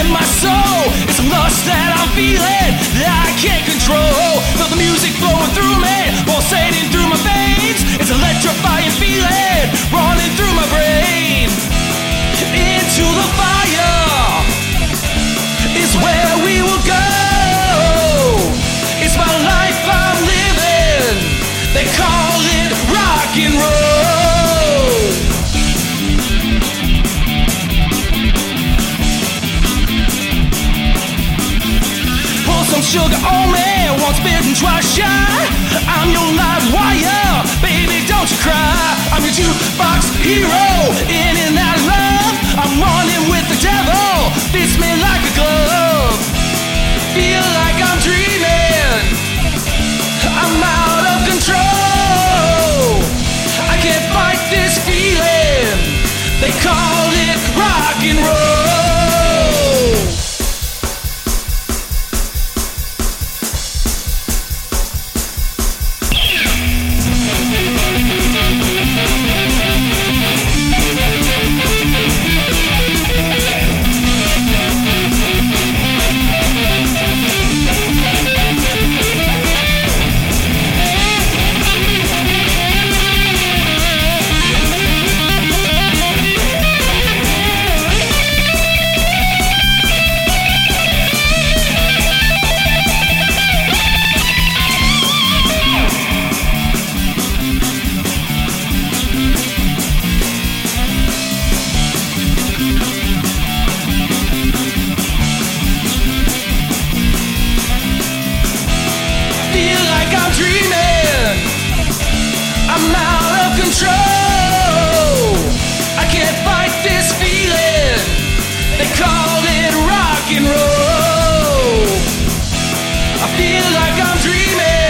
in my soul. It's a lust that I'm feeling that I can't control. Some sugar on me. Once bitten, twice shy. I'm your live wire, baby, don't you cry. I'm your jukebox hero, like I'm dreaming.